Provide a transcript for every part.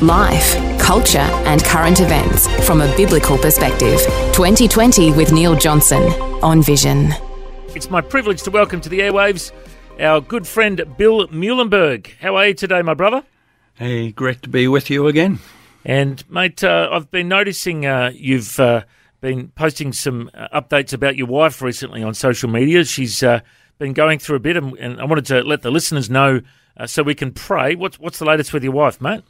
Life, culture, and current events from a biblical perspective. 2020 with Neil Johnson on Vision. It's my privilege to welcome to the airwaves our good friend Bill Muehlenberg. How are you today, my brother? Hey, great to be with you again. And, mate, uh, I've been noticing uh, you've uh, been posting some uh, updates about your wife recently on social media. She's uh, been going through a bit, and, and, I wanted to let the listeners know uh, so we can pray. What's, what's the latest with your wife, mate?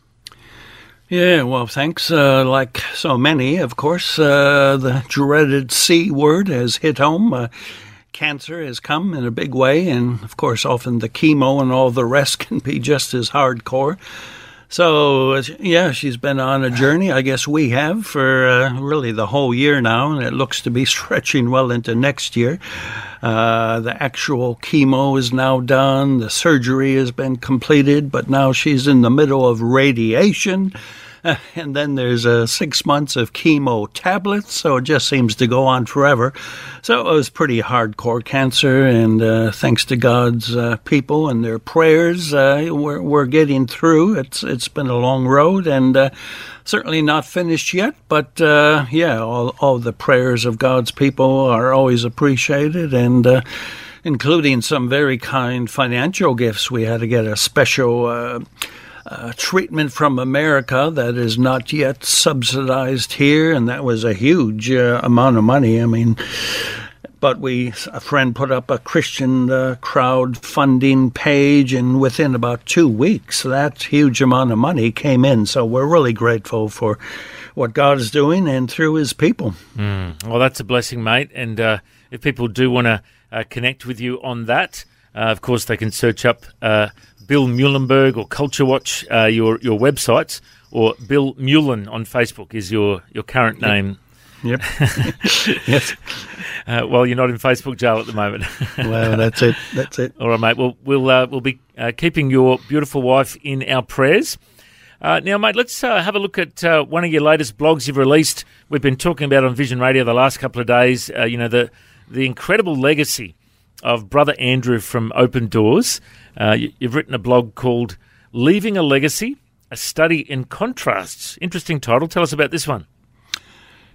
Yeah, well, thanks. Uh, like so many, of course, uh, the dreaded C word has hit home. Uh, cancer has come in a big way, and of course, often the chemo and all the rest can be just as hardcore. So, yeah, she's been on a journey, I guess we have, for uh, really the whole year now, and it looks to be stretching well into next year. Uh, the actual chemo is now done, the surgery has been completed, but now she's in the middle of radiation. and then there's uh, six months of chemo tablets, so it just seems to go on forever. So it was pretty hardcore cancer, and uh, thanks to God's uh, people and their prayers, uh, we're, we're getting through. It's it's been a long road, and uh, certainly not finished yet. But yeah, all all the prayers of God's people are always appreciated, and including some very kind financial gifts. We had to get a special uh, treatment from America that is not yet subsidized here, and that was a huge uh, amount of money. I mean, but we a friend put up a Christian uh, crowdfunding page, and within about two weeks, that huge amount of money came in. So we're really grateful for what God is doing and through His people. Mm. Well, that's a blessing, mate. And uh, if people do want to uh, connect with you on that, uh, of course, they can search up uh, Bill Muehlenberg or Culture Watch, uh, your your websites, or Bill Mullen on Facebook is your, your current name. Yep. yes. Uh, well, you're not in Facebook jail at the moment. well, that's it. That's it. All right, mate. Well, we'll uh, we'll be uh, keeping your beautiful wife in our prayers. Uh, now, mate, let's uh, have a look at uh, one of your latest blogs you've released. We've been talking about on Vision Radio the last couple of days. you know the the incredible legacy of Brother Andrew from Open Doors. Uh, you, have written a blog called Leaving a Legacy, a study in contrasts. Interesting title. Tell us about this one.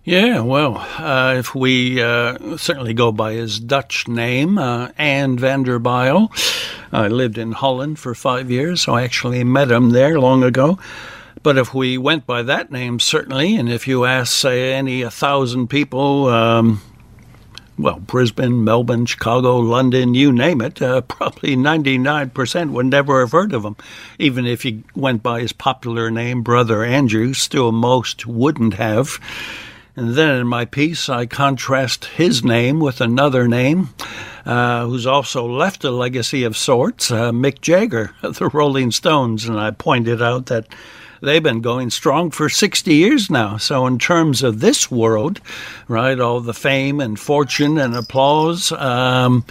Yeah, well, uh, if we uh, certainly go by his Dutch name, uh, Anne van der Bijl. I lived in Holland for five years, so I actually met him there long ago. But if we went by that name, certainly, and if you ask, say, any a thousand people, um, well, Brisbane, Melbourne, Chicago, London, you name it, uh, probably 99% would never have heard of him. Even if he went by his popular name, Brother Andrew, still most wouldn't have. And then in my piece, I contrast his name with another name uh, who's also left a legacy of sorts, uh, Mick Jagger of the Rolling Stones. And I pointed out that they've been going strong for 60 years now. So, in terms of this world, right, all the fame and fortune and applause, um,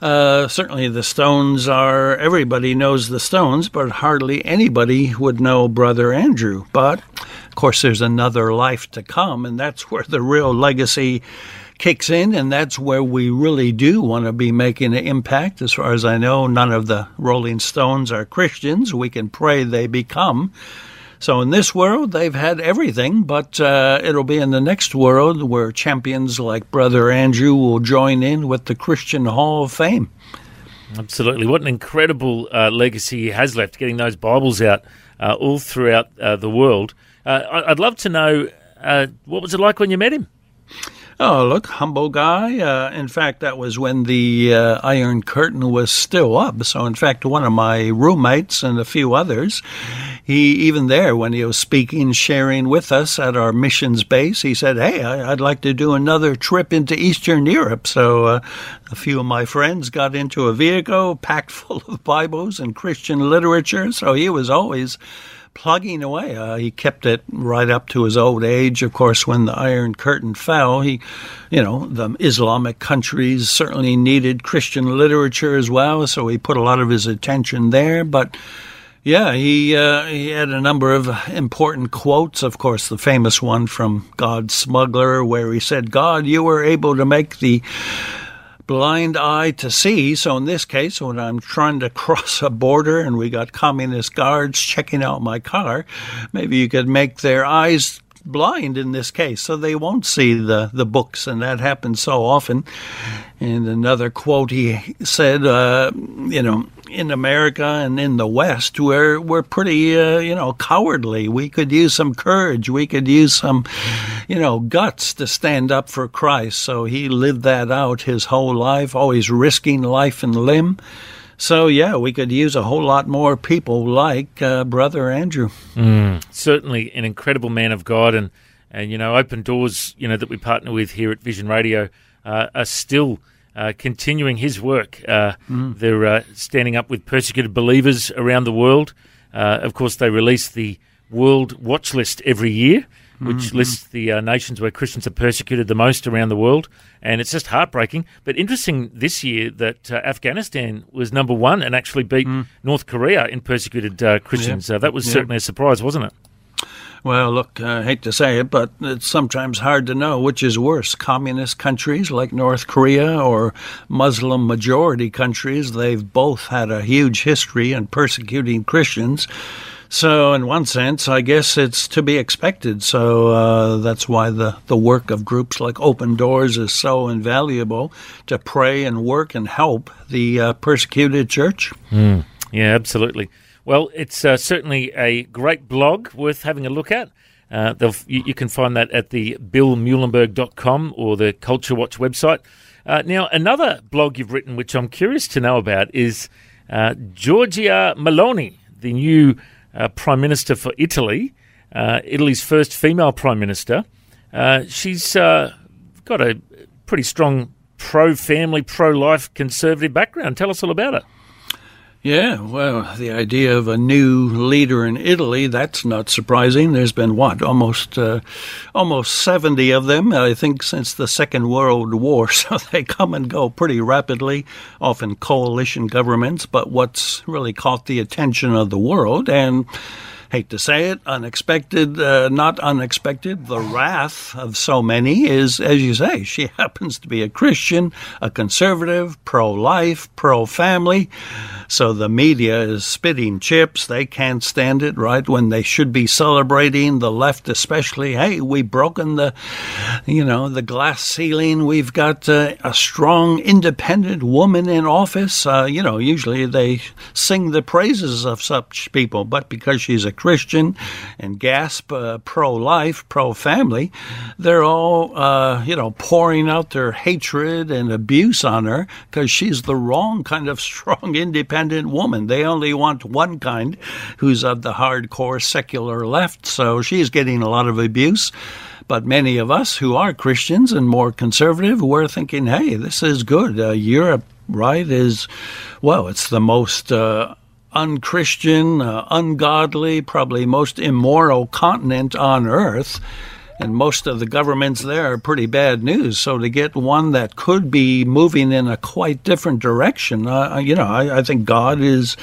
uh, certainly the Stones are, everybody knows the Stones, but hardly anybody would know Brother Andrew. But, of course, there's another life to come, and that's where the real legacy kicks in, and that's where we really do want to be making an impact. As far as I know, none of the Rolling Stones are Christians. We can pray they become. So in this world, they've had everything, but uh, it'll be in the next world where champions like Brother Andrew will join in with the Christian Hall of Fame. Absolutely. What an incredible uh, legacy he has left, getting those Bibles out uh, all throughout uh, the world. Uh, I'd love to know uh, what was it like when you met him? Oh, look, humble guy. Uh, in fact, that was when the uh, Iron Curtain was still up. So, in fact, one of my roommates and a few others, he even there when he was speaking, sharing with us at our missions base, he said, "Hey, I'd like to do another trip into Eastern Europe." So, uh, a few of my friends got into a vehicle packed full of Bibles and Christian literature. So he was always plugging away. Uh, he kept it right up to his old age. Of course, when the Iron Curtain fell, he, you know, the Islamic countries certainly needed Christian literature as well, so he put a lot of his attention there. But yeah, he uh, he had a number of important quotes. Of course, the famous one from God's Smuggler, where he said, "God, you were able to make the." Blind eye to see. So in this case, when I'm trying to cross a border and we got communist guards checking out my car, maybe you could make their eyes blind in this case, so they won't see the, the books, and that happens so often. And another quote he said, uh, you know, in America and in the West, we're we're pretty, uh, you know, cowardly. We could use some courage. We could use some, you know, guts to stand up for Christ. So he lived that out his whole life, always risking life and limb. So yeah, we could use a whole lot more people like uh, Brother Andrew. Mm, certainly, an incredible man of God, and and you know, Open Doors, you know, that we partner with here at Vision Radio, uh, are still uh, continuing his work. Uh, mm. They're uh, standing up with persecuted believers around the world. Uh, of course, they release the World Watch List every year, which mm-hmm. lists the uh, nations where Christians are persecuted the most around the world. And it's just heartbreaking. But interesting this year that Afghanistan was number one and actually beat mm. North Korea in persecuted Christians. Yep. that was yep. certainly a surprise, wasn't it? Well, look, I hate to say it, but it's sometimes hard to know which is worse. Communist countries like North Korea or Muslim majority countries, they've both had a huge history in persecuting Christians. So, in one sense, I guess it's to be expected. So uh, that's why the, the work of groups like Open Doors is so invaluable to pray and work and help the uh, persecuted church. Mm. Yeah, absolutely. Well, it's uh, certainly a great blog worth having a look at. Uh, you, you, can find that at the billmuehlenberg.com or the Culture Watch website. Uh, now, another blog you've written, which I'm curious to know about, is uh, Giorgia Meloni, the new uh, Prime Minister for Italy, uh, Italy's first female Prime Minister. she's got a pretty strong pro family, pro life conservative background. Tell us all about it. Yeah, well, the idea of a new leader in Italy, that's not surprising. There's been what, almost uh, almost 70 of them, I think, since the Second World War. So they come and go pretty rapidly, often coalition governments. But what's really caught the attention of the world and hate to say it, unexpected, uh, not unexpected. The wrath of so many is, as you say, she happens to be a Christian, a conservative, pro life, pro family. So the media is spitting chips. They can't stand it, right? When they should be celebrating, the left especially. Hey, we've broken the, you know, the glass ceiling. We've got uh, a strong, independent woman in office. Uh, you know, usually they sing the praises of such people, but because she's a Christian and gasp uh, pro life, pro family, they're all, uh, you know, pouring out their hatred and abuse on her because she's the wrong kind of strong, independent woman. They only want one kind, who's of the hardcore secular left. So she's getting a lot of abuse. But many of us who are Christians and more conservative, we're thinking, hey, this is good. Uh, Europe, right, is, well, it's the most. Uh, unchristian, uh, ungodly, probably most immoral continent on earth and most of the governments there are pretty bad news. So to get one that could be moving in a quite different direction, uh, you know, I, I, think God is.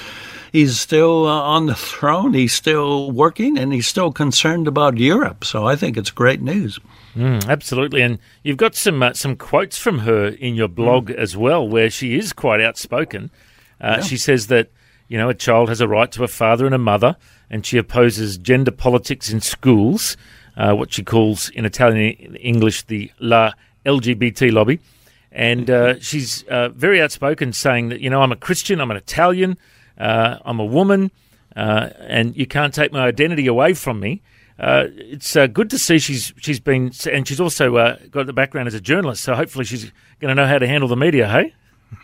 He's still uh, on the throne. He's still working, and he's still concerned about Europe. So I think it's great news. Mm, absolutely, and you've got some uh, some quotes from her in your blog mm. as well, where she is quite outspoken. Uh, yeah. She says that you know a child has a right to a father and a mother, and she opposes gender politics in schools uh, what she calls in Italian English the La LGBT lobby. And uh, she's uh, very outspoken, saying that, you know, I'm a Christian, I'm an Italian, uh, I'm a woman, uh, and you can't take my identity away from me. Uh, it's good to see she's she's been, and she's also got the background as a journalist, so hopefully she's going to know how to handle the media, hey?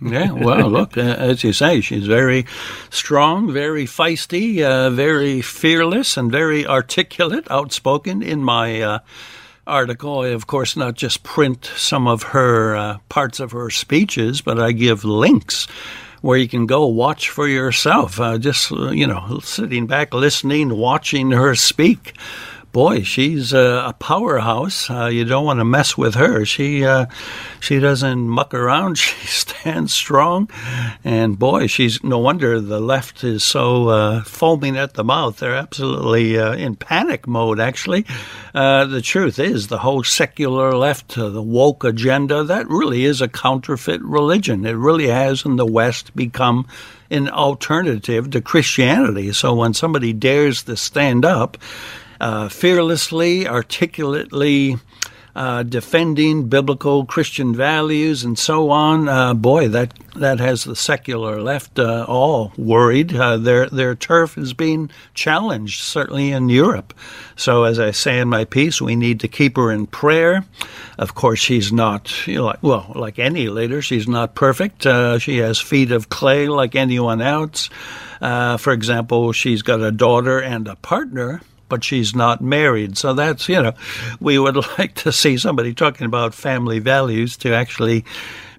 Yeah, well, look, uh, as you say, she's very strong, very feisty, uh, very fearless, and very articulate, outspoken. In my uh, article, I, of course, not just print some of her uh, parts of her speeches, but I give links where you can go watch for yourself. Uh, just uh, you know, sitting back, listening, watching her speak boy, she's a powerhouse. Uh, you don't want to mess with her. She uh, she doesn't muck around. She stands strong, and boy, she's no wonder the left is so uh, foaming at the mouth. They're absolutely uh, in panic mode. Actually, uh, the truth is, the whole secular left, uh, the woke agenda, that really is a counterfeit religion. It really has in the West become an alternative to Christianity. So when somebody dares to stand up uh, fearlessly, articulately uh, defending biblical Christian values and so on. Uh, boy, that that has the secular left uh, all worried. Uh, their their turf is being challenged, certainly in Europe. So, as I say in my piece, we need to keep her in prayer. Of course, she's not you know, like, well, like any leader, she's not perfect. Uh, she has feet of clay like anyone else. for example, she's got a daughter and a partner but she's not married. So that's, you know, we would like to see somebody talking about family values to actually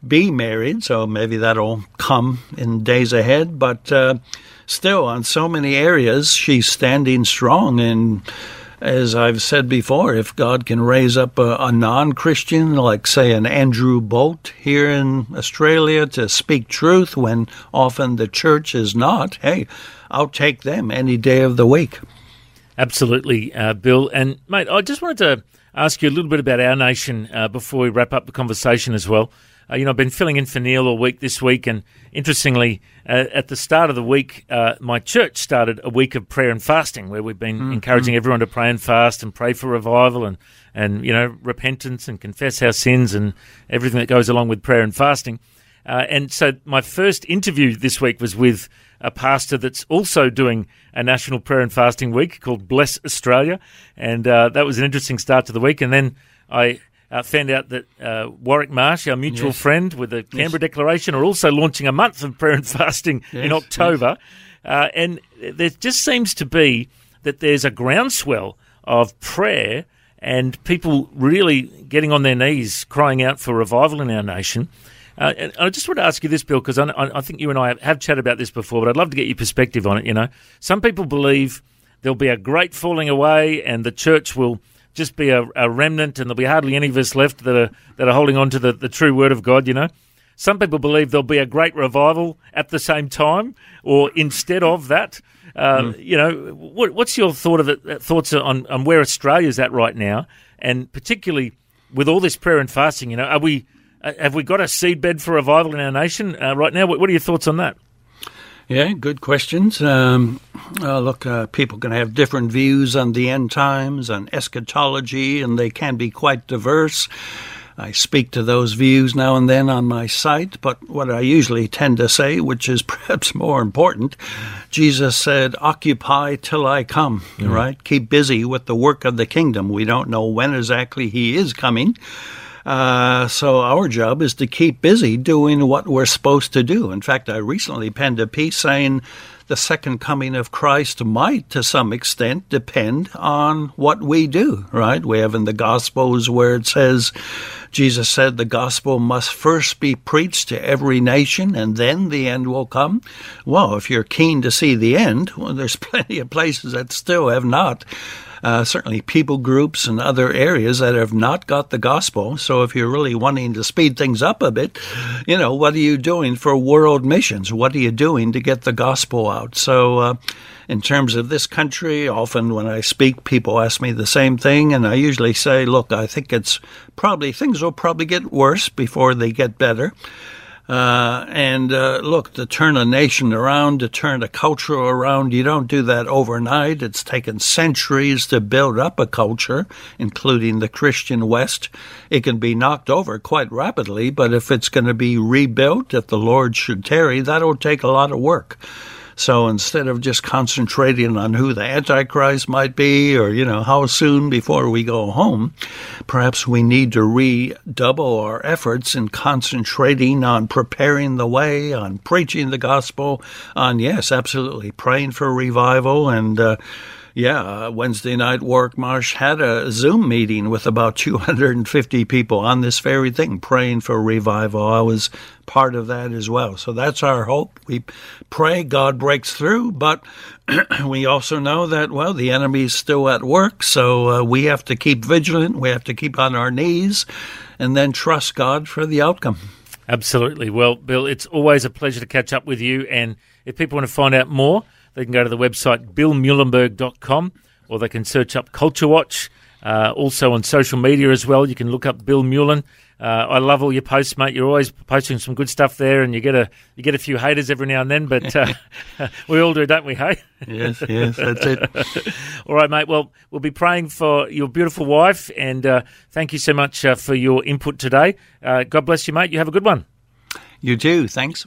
be married. So maybe that'll come in days ahead. But uh, still, on so many areas, she's standing strong. And as I've said before, if God can raise up a, a non Christian, like, say, an Andrew Bolt here in Australia to speak truth when often the church is not, hey, I'll take them any day of the week. Absolutely, uh, Bill. And, mate, I just wanted to ask you a little bit about our nation uh, before we wrap up the conversation as well. Uh, you know, I've been filling in for Neil all week this week, and interestingly, uh, at the start of the week, uh, my church started a week of prayer and fasting, where we've been mm-hmm. encouraging everyone to pray and fast and pray for revival and and you know repentance and confess our sins and everything that goes along with prayer and fasting. Uh, and so, my first interview this week was with a pastor that's also doing a national prayer and fasting week called Bless Australia, and uh, that was an interesting start to the week. And then I uh, found out that uh, Warwick Marsh, our mutual yes. friend with the Canberra yes. Declaration, are also launching a month of prayer and fasting yes. in October. Uh, and there just seems to be that there's a groundswell of prayer and people really getting on their knees crying out for revival in our nation. Uh, and I just want to ask you this, Bill, because I, I, think you and I have have chatted about this before, but I'd love to get your perspective on it. You know, some people believe there'll be a great falling away, and the church will just be a, a remnant, and there'll be hardly any of us left that are that are holding on to the, the true word of God. You know, some people believe there'll be a great revival at the same time, or instead of that. Uh, mm. You know, what, what's your thought of it, thoughts on, on where Australia's at right now, and particularly with all this prayer and fasting? You know, are we uh, have we got a seedbed for revival in our nation uh, right now? What, what, are your thoughts on that? Yeah, good questions. Um, uh, look, uh, people can have different views on the end times, on eschatology, and they can be quite diverse. I speak to those views now and then on my site, but what I usually tend to say, which is perhaps more important, Jesus said, Occupy till I come, mm-hmm. right? Keep busy with the work of the kingdom. We don't know when exactly he is coming. Uh, so our job is to keep busy doing what we're supposed to do. In fact, I recently penned a piece saying the second coming of Christ might, to some extent, depend on what we do, right? We have in the Gospels where it says, Jesus said the gospel must first be preached to every nation and then the end will come. Well, if you're keen to see the end, well, there's plenty of places that still have not uh, certainly people groups and other areas that have not got the gospel. So if you're really wanting to speed things up a bit, you know, what are you doing for world missions? What are you doing to get the gospel out? So, uh, in terms of this country, often when I speak, people ask me the same thing, and I usually say, look, I think it's probably, things will probably get worse before they get better. Uh, and uh, look, to turn a nation around, to turn a culture around, you don't do that overnight. It's taken centuries to build up a culture, including the Christian West. It can be knocked over quite rapidly, but if it's going to be rebuilt, if the Lord should tarry, that'll take a lot of work. So instead of just concentrating on who the Antichrist might be or, you know, how soon before we go home, perhaps we need to redouble our efforts in concentrating on preparing the way, on preaching the gospel, on, yes, absolutely, praying for revival and, uh, yeah, Wednesday night Warwick Marsh had a Zoom meeting with about 250 people on this very thing, praying for revival. I was part of that as well. So that's our hope. We pray God breaks through, but we also know that, well, the enemy's still at work. So uh, we have to keep vigilant. We have to keep on our knees and then trust God for the outcome. Absolutely. Well, Bill, it's always a pleasure to catch up with you. And if people want to find out more, they can go to the website billmuehlenberg.com or they can search up Culture Watch. Uh, also on social media as well, you can look up Bill Mullen. Uh, I love all your posts, mate. You're always posting some good stuff there, and you get a you get a few haters every now and then, but uh, we all do, don't we? Hey. yes, yes, that's it. all right, mate. Well, we'll be praying for your beautiful wife, and uh, thank you so much uh, for your input today. Uh, God bless you, mate. You have a good one. You too. Thanks.